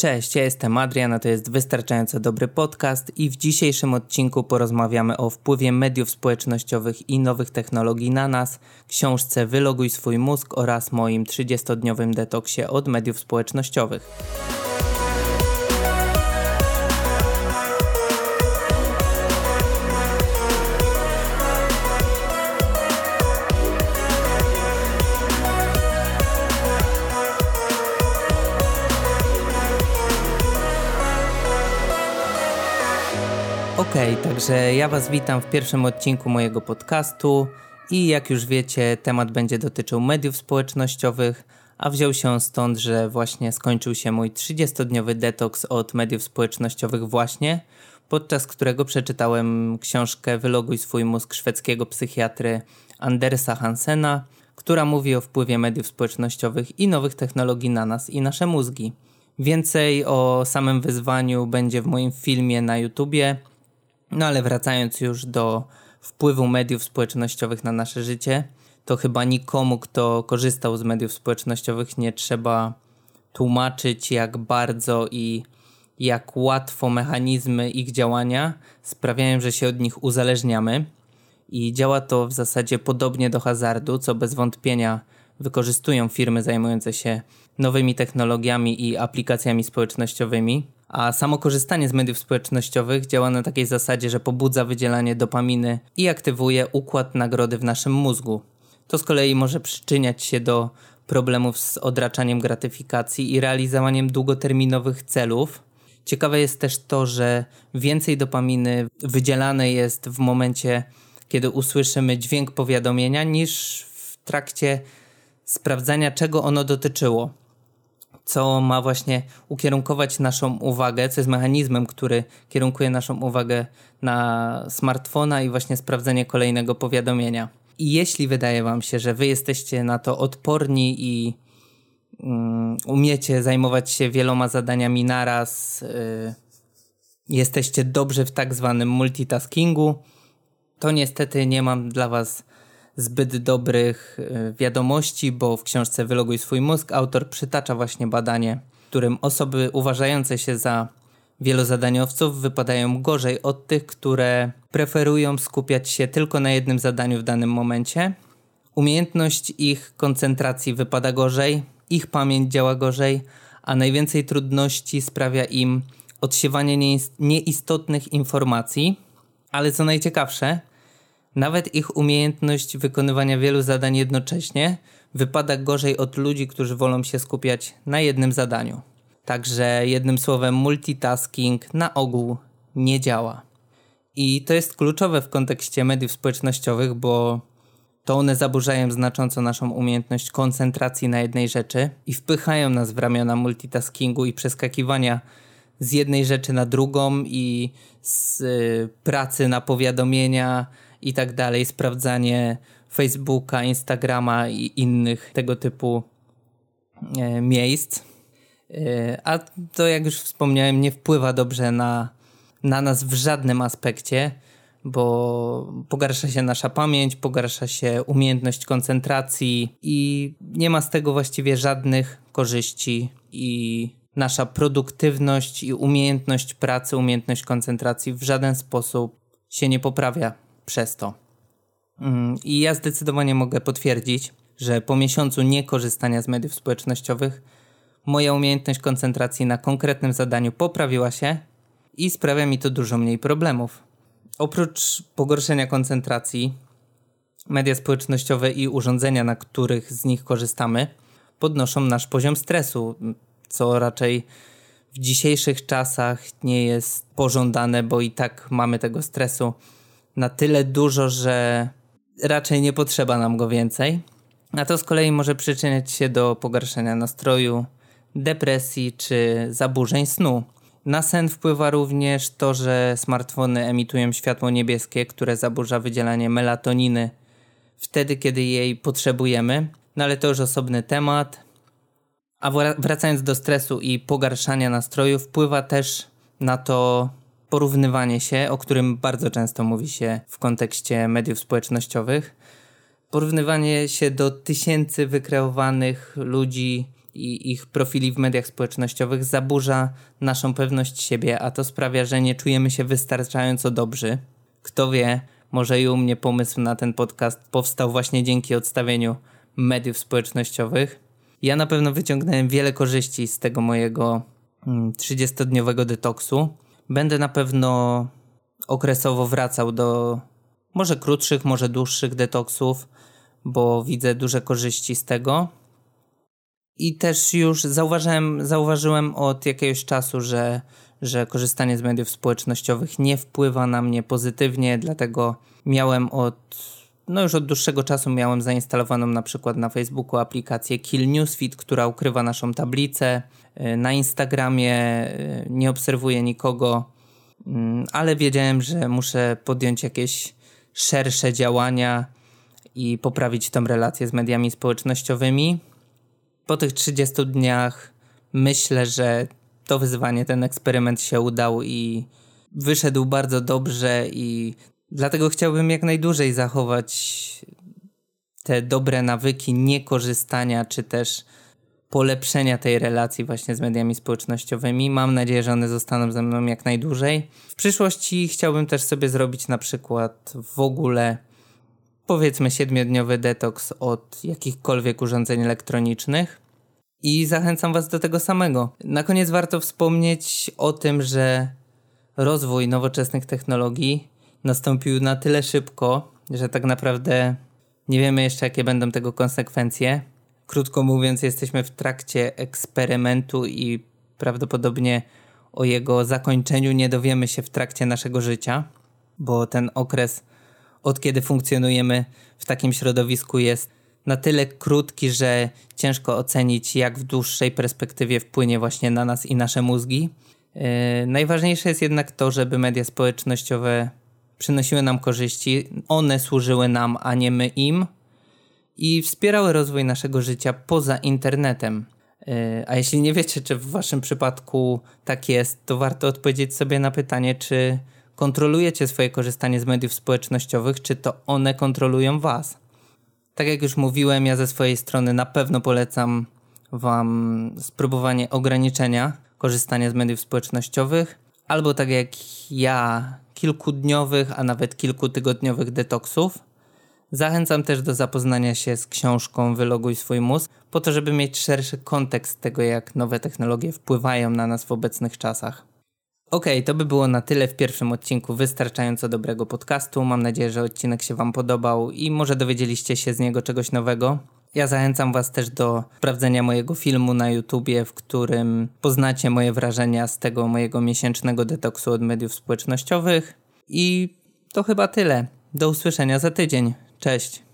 Cześć, ja jestem Adrian, a to jest Wystarczająco Dobry Podcast i w dzisiejszym odcinku porozmawiamy o wpływie mediów społecznościowych i nowych technologii na nas, książce Wyloguj swój mózg oraz moim 30-dniowym detoksie od mediów społecznościowych. Okej, okay, także ja Was witam w pierwszym odcinku mojego podcastu i jak już wiecie, temat będzie dotyczył mediów społecznościowych, a wziął się stąd, że właśnie skończył się mój 30-dniowy detoks od mediów społecznościowych właśnie, podczas którego przeczytałem książkę Wyloguj swój mózg szwedzkiego psychiatry Andersa Hansena, która mówi o wpływie mediów społecznościowych i nowych technologii na nas i nasze mózgi. Więcej o samym wyzwaniu będzie w moim filmie na YouTubie, no ale wracając już do wpływu mediów społecznościowych na nasze życie, to chyba nikomu, kto korzystał z mediów społecznościowych, nie trzeba tłumaczyć, jak bardzo i jak łatwo mechanizmy ich działania sprawiają, że się od nich uzależniamy. I działa to w zasadzie podobnie do hazardu, co bez wątpienia wykorzystują firmy zajmujące się nowymi technologiami i aplikacjami społecznościowymi. A samo korzystanie z mediów społecznościowych działa na takiej zasadzie, że pobudza wydzielanie dopaminy i aktywuje układ nagrody w naszym mózgu. To z kolei może przyczyniać się do problemów z odraczaniem gratyfikacji i realizowaniem długoterminowych celów. Ciekawe jest też to, że więcej dopaminy wydzielane jest w momencie, kiedy usłyszymy dźwięk powiadomienia, niż w trakcie sprawdzania, czego ono dotyczyło co ma właśnie ukierunkować naszą uwagę, co jest mechanizmem, który kierunkuje naszą uwagę na smartfona i właśnie sprawdzenie kolejnego powiadomienia. I jeśli wydaje Wam się, że Wy jesteście na to odporni i um, umiecie zajmować się wieloma zadaniami naraz, yy, jesteście dobrzy w tak zwanym multitaskingu, to niestety nie mam dla Was zbyt dobrych e, wiadomości, bo w książce Wyloguj swój mózg autor przytacza właśnie badanie, w którym osoby uważające się za wielozadaniowców wypadają gorzej od tych, które preferują skupiać się tylko na jednym zadaniu w danym momencie. Umiejętność ich koncentracji wypada gorzej, ich pamięć działa gorzej, a najwięcej trudności sprawia im odsiewanie nieistotnych informacji. Ale co najciekawsze, nawet ich umiejętność wykonywania wielu zadań jednocześnie wypada gorzej od ludzi, którzy wolą się skupiać na jednym zadaniu. Także jednym słowem, multitasking na ogół nie działa. I to jest kluczowe w kontekście mediów społecznościowych, bo to one zaburzają znacząco naszą umiejętność koncentracji na jednej rzeczy i wpychają nas w ramiona multitaskingu i przeskakiwania z jednej rzeczy na drugą i z y, pracy na powiadomienia i tak dalej, sprawdzanie Facebooka, Instagrama i innych tego typu e, miejsc. E, a to, jak już wspomniałem, nie wpływa dobrze na, na nas w żadnym aspekcie, bo pogarsza się nasza pamięć, pogarsza się umiejętność koncentracji i nie ma z tego właściwie żadnych korzyści i nasza produktywność i umiejętność pracy, umiejętność koncentracji w żaden sposób się nie poprawia przez to. Mm, I ja zdecydowanie mogę potwierdzić, że po miesiącu niekorzystania z mediów społecznościowych moja umiejętność koncentracji na konkretnym zadaniu poprawiła się i sprawia mi to dużo mniej problemów. Oprócz pogorszenia koncentracji, media społecznościowe i urządzenia, na których z nich korzystamy, podnoszą nasz poziom stresu, co raczej w dzisiejszych czasach nie jest pożądane, bo i tak mamy tego stresu na tyle dużo, że raczej nie potrzeba nam go więcej. A to z kolei może przyczyniać się do pogarszania nastroju, depresji czy zaburzeń snu. Na sen wpływa również to, że smartfony emitują światło niebieskie, które zaburza wydzielanie melatoniny wtedy, kiedy jej potrzebujemy. No ale to już osobny temat. A wracając do stresu i pogarszania nastroju, wpływa też na to porównywanie się, o którym bardzo często mówi się w kontekście mediów społecznościowych. Porównywanie się do tysięcy wykreowanych ludzi i ich profili w mediach społecznościowych zaburza naszą pewność siebie, a to sprawia, że nie czujemy się wystarczająco dobrzy. Kto wie, może i u mnie pomysł na ten podcast powstał właśnie dzięki odstawieniu mediów społecznościowych. Ja na pewno wyciągnąłem wiele korzyści z tego mojego 30-dniowego mm, detoksu. Będę na pewno okresowo wracał do może krótszych, może dłuższych detoksów, bo widzę duże korzyści z tego. I też już zauważyłem, zauważyłem od jakiegoś czasu, że, że korzystanie z mediów społecznościowych nie wpływa na mnie pozytywnie, dlatego miałem od no już od dłuższego czasu miałem zainstalowaną na przykład na Facebooku aplikację Kill Newsfeed, która ukrywa naszą tablicę. Y, na Instagramie y, nie obserwuję nikogo, mm, ale wiedziałem, że muszę podjąć jakieś szersze działania i poprawić tą relację z mediami społecznościowymi. Po tych 30 dniach myślę, że to wyzwanie, ten eksperyment się udał i wyszedł bardzo dobrze i dlatego chciałbym jak najdłużej zachować te dobre nawyki niekorzystania czy też polepszenia tej relacji właśnie z mediami społecznościowymi. Mam nadzieję, że one zostaną ze mną jak najdłużej. W przyszłości chciałbym też sobie zrobić na przykład w ogóle powiedzmy siedmiodniowy detoks od jakichkolwiek urządzeń elektronicznych i zachęcam Was do tego samego. Na koniec warto wspomnieć o tym, że rozwój nowoczesnych technologii nastąpił na tyle szybko, że tak naprawdę nie wiemy jeszcze, jakie będą tego konsekwencje. Krótko mówiąc, jesteśmy w trakcie eksperymentu i prawdopodobnie o jego zakończeniu nie dowiemy się w trakcie naszego życia, bo ten okres, od kiedy funkcjonujemy w takim środowisku, jest na tyle krótki, że ciężko ocenić, jak w dłuższej perspektywie wpłynie właśnie na nas i nasze mózgi. Yy, najważniejsze jest jednak to, żeby media społecznościowe przynosiły nam korzyści, one służyły nam, a nie my im i wspierały rozwój naszego życia poza internetem. Yy, a jeśli nie wiecie, czy w waszym przypadku tak jest, to warto odpowiedzieć sobie na pytanie, czy kontrolujecie swoje korzystanie z mediów społecznościowych, czy to one kontrolują was. Tak jak już mówiłem, ja ze swojej strony na pewno polecam Wam spróbowanie ograniczenia korzystania z mediów społecznościowych, albo tak jak ja, kilkudniowych, a nawet kilkutygodniowych detoksów. Zachęcam też do zapoznania się z książką Wyloguj swój mózg, po to, żeby mieć szerszy kontekst tego, jak nowe technologie wpływają na nas w obecnych czasach. Okay, to by było na tyle w pierwszym odcinku wystarczająco dobrego podcastu. Mam nadzieję, że odcinek się Wam podobał i może dowiedzieliście się z niego czegoś nowego. Ja zachęcam Was też do sprawdzenia mojego filmu na YouTubie, w którym poznacie moje wrażenia z tego mojego miesięcznego detoksu od mediów społecznościowych. I to chyba tyle. Do usłyszenia za tydzień. Cześć.